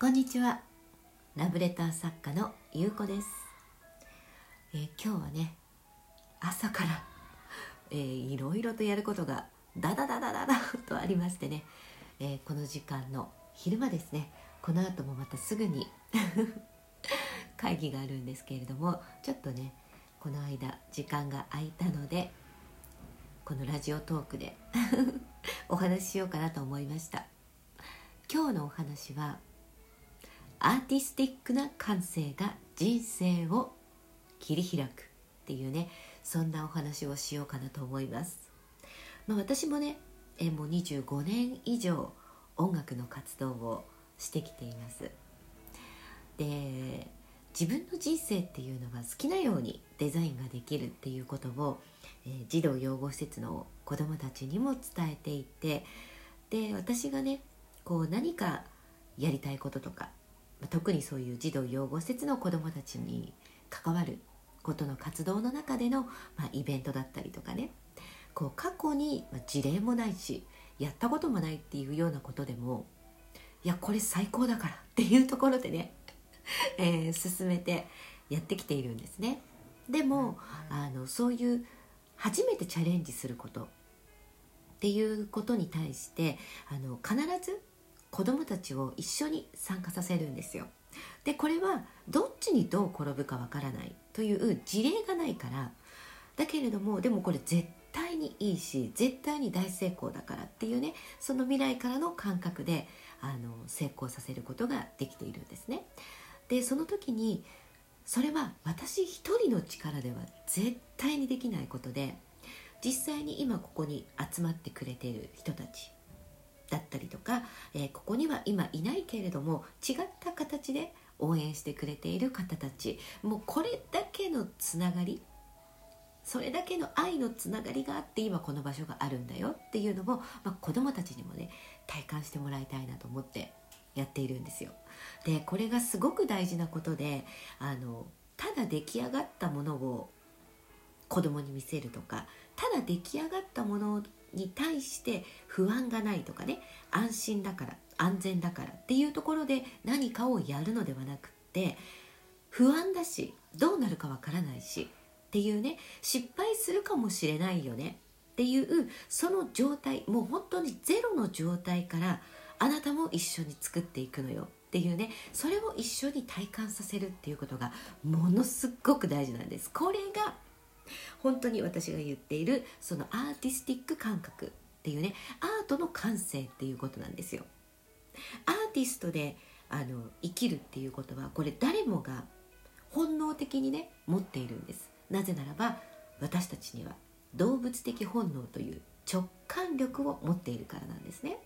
こんにちは。ラブレター作家のゆうこです、えー今日はね朝から、えーいろいろとやることがダダダダダダとありましてね、えーこの時間の昼間ですね。この後もまたすぐに 会議があるんですけれどもちょっとねこの間時間が空いたのでこのラジオトークで お話ししようかなと思いました。今日のお話はアーティスティックな感性が人生を切り開くっていうねそんなお話をしようかなと思います、まあ、私もねえもう25年以上音楽の活動をしてきています。で自分の人生っていうのは好きなようにデザインができるっていうことを、えー児童養護施設の子どもたちにも伝えていてで私がねこう何かやりたいこととか特にそういう児童養護施設の子どもたちに関わることの活動の中での、まあ、イベントだったりとかねこう過去にまあ事例もないしやったこともないっていうようなことでもいやこれ最高だからっていうところでね、えー進めてやってきているんですね。でもあのそういう初めてチャレンジすることっていうことに対してあの必ず子どもたちを一緒に参加させるんですよ。でこれはどっちにどう転ぶかわからないという事例がないからだけれどもでもこれ絶対にいいし絶対に大成功だからっていうねその未来からの感覚であの成功させることができているんですね。でその時にそれは私一人の力では絶対にできないことで実際に今ここに集まってくれている人たちだったりとか、えーここには今いないけれども違った形で応援してくれている方たちもうこれだけのつながりそれだけの愛のつながりがあって今この場所があるんだよっていうのも、まあ、子どもたちにもね体感してもらいたいなと思ってやっているんですよ。でこれがすごく大事なことであのただ出来上がったものを子供に見せるとかただ出来上がったものに対して不安がないとかね安心だから安全だからっていうところで何かをやるのではなくって不安だしどうなるかわからないしっていうね失敗するかもしれないよねっていうその状態もう本当にゼロの状態からあなたも一緒に作っていくのよっていうねそれを一緒に体感させるっていうことがものすごく大事なんです。これが本当に私が言っているそのアーティスティック感覚っていうねアートの感性っていうことなんですよ。アーティストであの生きるっていうことはこれ誰もが本能的にね持っているんです。なぜならば私たちには動物的本能という直感力を持っているからなんですね。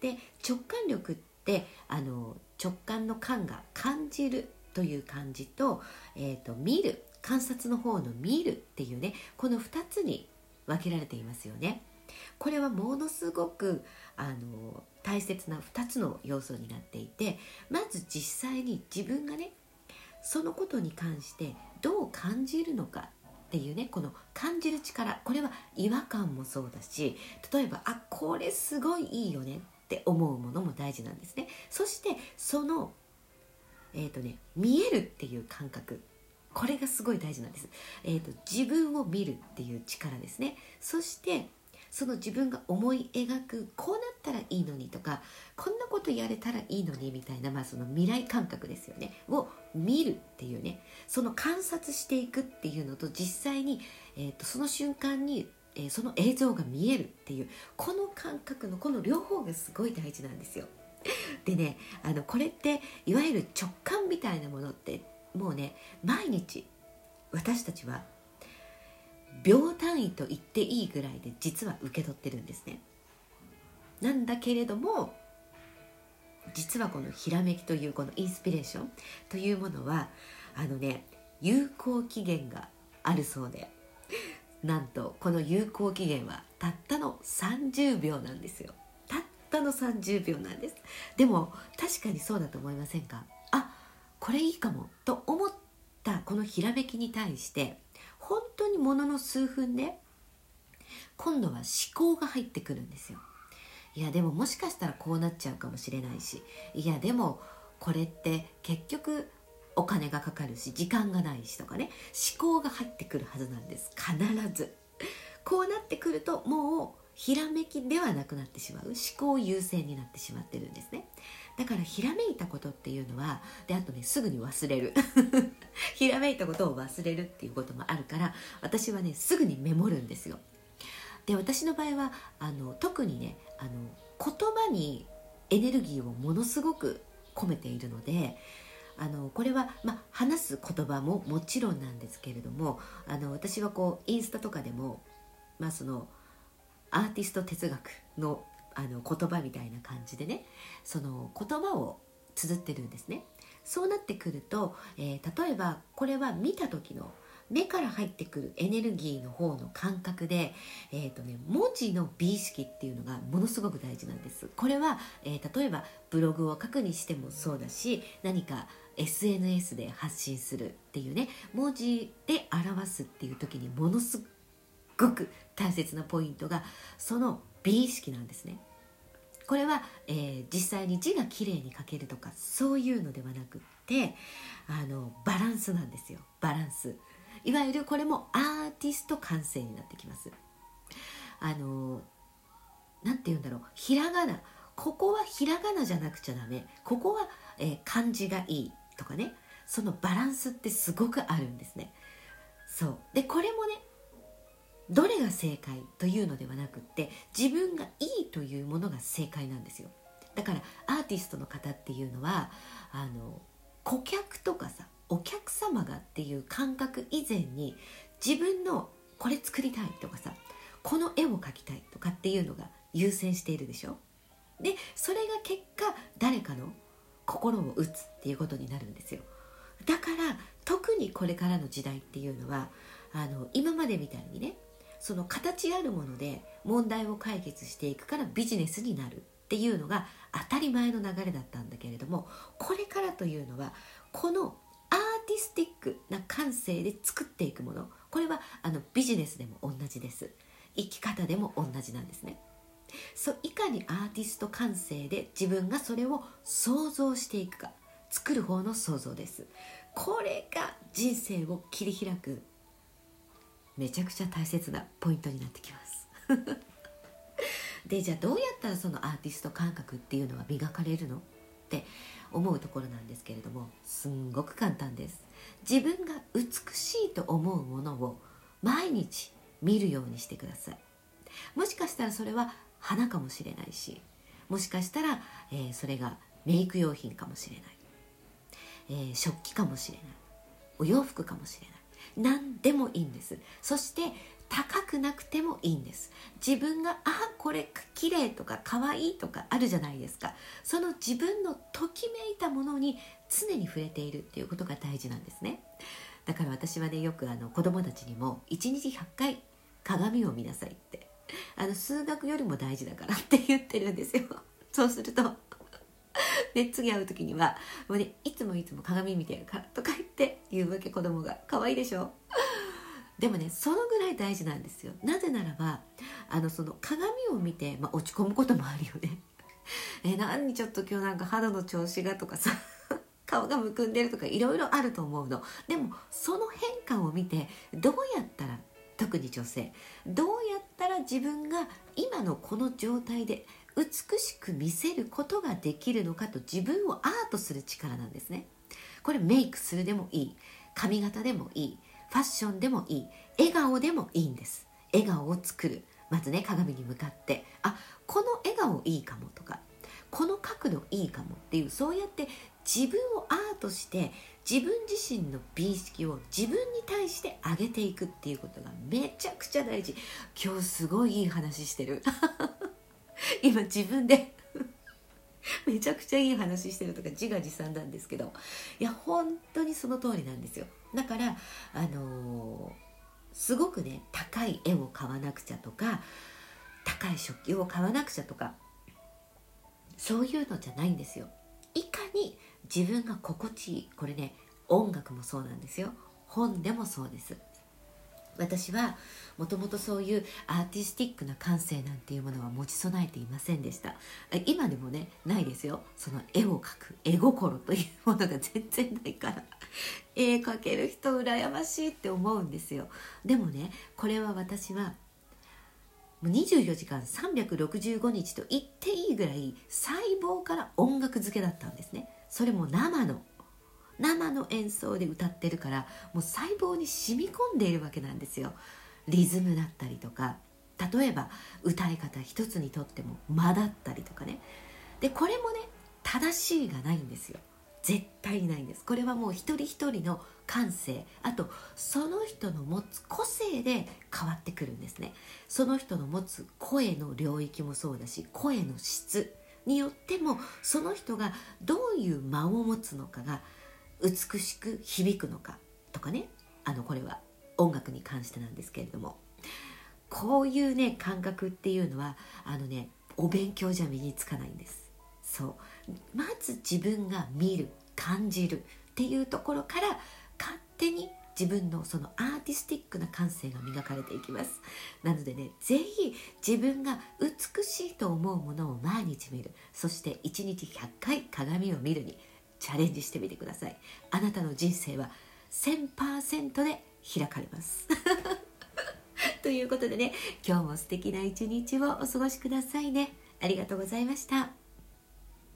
で直感力ってあの直感の感が感じるという感じと,、えー、と見る観察の方の見るっていうねこの2つに分けられていますよね。これはものすごくあの大切な2つの要素になっていてまず実際に自分がねそのことに関してどう感じるのかっていうねこの感じる力これは違和感もそうだし例えばあこれすごいいいよねって思うものも大事なんですね。そしてそのえっ、とね見えるっていう感覚これがすごい大事なんです、えー、と自分を見るっていう力ですね。そしてその自分が思い描くこうなったらいいのにとかこんなことやれたらいいのにみたいな、まあ、その未来感覚ですよね。を見るっていうね。その観察していくっていうのと実際に、えー、とその瞬間に、えーその映像が見えるっていうこの感覚のこの両方がすごい大事なんですよ。でねあのこれっていわゆる直感みたいなものってもうね毎日私たちは秒単位と言っていいぐらいで実は受け取ってるんですね。なんだけれども実はこのひらめきというこのインスピレーションというものはあのね有効期限があるそうでなんとこの有効期限はたったの30秒なんですよ。たったの30秒なんです。でも確かにそうだと思いませんか？これいいかもと思ったこのひらめきに対して本当にものの数分で今度は思考が入ってくるんですよ。いやでももしかしたらこうなっちゃうかもしれないし。いやでもこれって結局お金がかかるし時間がないしとかね。思考が入ってくるはずなんです。必ず。こうなってくるともうひらめきではなくなってしまう。思考優先になってしまってるんですね。だからひらめいたことっていうのはであとねすぐに忘れる。ひらめいたことを忘れるっていうこともあるから私はねすぐにメモるんですよ。で私の場合はあの特にねあの言葉にエネルギーをものすごく込めているのであのこれは、まあ、話す言葉ももちろんなんですけれどもあの私はこうインスタとかでも、まあ、そのアーティスト哲学のあの言葉みたいな感じでねその言葉を綴ってるんですね。そうなってくると、えー、例えばこれは見た時の目から入ってくるエネルギーの方の感覚で、えーとね、文字の美意識っていうのがものすごく大事なんです。これは、えー、例えばブログを書くにしてもそうだし何か SNS で発信するっていうね文字で表すっていう時にものすごく大切なポイントがその美意識なんですね。これは、えー、実際に字がきれいに書けるとかそういうのではなくってあのバランスなんですよ。バランス。いわゆるこれもアーティスト感性になってきます。あの何て言うんだろう。ひらがな。ここはひらがなじゃなくちゃダメ。ここは、えー、漢字がいいとかね。そのバランスってすごくあるんですね。そう。でこれもねどれが正解というのではなくって自分がいいというものが正解なんですよ。だからアーティストの方っていうのはあの顧客とかさお客様がっていう感覚以前に自分のこれ作りたいとかさこの絵を描きたいとかっていうのが優先しているでしょ。でそれが結果誰かの心を打つっていうことになるんですよ。だから特にこれからの時代っていうのはあの今までみたいにねその形あるもので問題を解決していくからビジネスになるっていうのが当たり前の流れだったんだけれどもこれからというのはこのアーティスティックな感性で作っていくものこれはあのビジネスでも同じです。生き方でも同じなんですね。そういかにアーティスト感性で自分がそれを想像していくか。作る方の想像です。これが人生を切り開くめちゃくちゃ大切なポイントになってきます。でじゃあどうやったらそのアーティスト感覚っていうのは磨かれるの？って思うところなんですけれどもすんごく簡単です。自分が美しいと思うものを毎日見るようにしてください。もしかしたらそれは花かもしれないしもしかしたら、えー、それがメイク用品かもしれない、えー、食器かもしれない。お洋服かもしれない。何でもいいんです。そして高くなくてもいいんです。自分があこれ綺麗とか可愛いとかあるじゃないですか。その自分のときめいたものに常に触れているっていうことが大事なんですね。だから私はねよくあの子供たちにも1日100回鏡を見なさいって。あの数学よりも大事だからって言ってるんですよ。そうするとで次会う時にはもう、ね、いつもいつも鏡見てるからとか言って言うわけ子供が。可愛いでしょ？でもねそのぐらい大事なんですよ。なぜならばあのその鏡を見て、まあ、落ち込むこともあるよね。え何にちょっと今日なんか肌の調子がとかさ 顔がむくんでるとかいろいろあると思うの。でもその変化を見てどうやったら特に女性どうやったら自分が今のこの状態で美しく見せることができるのかと自分をアートする力なんですね。これメイクするでもいい。髪型でもいい。ファッションでもいい。笑顔でもいいんです。笑顔を作る。まずね鏡に向かって。あこの笑顔いいかもとか。この角度いいかもっていう。そうやって自分をアートして自分自身の美意識を自分に対して上げていくっていうことがめちゃくちゃ大事。今日すごいいい話してる。今自分で。めちゃくちゃいい話してるとか自画自賛なんですけど。いや本当にその通りなんですよ。だからあのー、すごくね高い絵を買わなくちゃとか高い食器を買わなくちゃとかそういうのじゃないんですよ。いかに自分が心地いいこれね音楽もそうなんですよ。本でもそうです。私はもともとそういうアーティスティックな感性なんていうものは持ち備えていませんでした。今でもねないですよ。その絵を描く絵心というものが全然ないから。絵描ける人羨ましいって思うんですよ。でもねこれは私は24時間365日と言っていいぐらい細胞から音楽漬けだったんですね。それも生の生の演奏で歌ってるからもう細胞に染み込んでいるわけなんですよ。リズムだったりとか例えば歌い方一つにとっても間だったりとかね。でこれもね正しいがないんですよ。絶対ないんです。これはもう一人一人の感性。あとその人の持つ個性で変わってくるんですね。その人の持つ声の領域もそうだし声の質によってもその人がどういう間を持つのかが美しく響くのかとかね。あのこれは音楽に関してなんですけれども。こういうね感覚っていうのはあのねお勉強じゃ身につかないんです。そう。まず自分が見る感じるっていうところから勝手に自分のそのアーティスティックな感性が磨かれていきます。なのでね是非自分が美しいと思うものを毎日見る。そして1日100回鏡を見るにチャレンジしてみてください。あなたの人生は1000%で開かれます。ということでね今日も素敵な一日をお過ごしくださいね。ありがとうございました。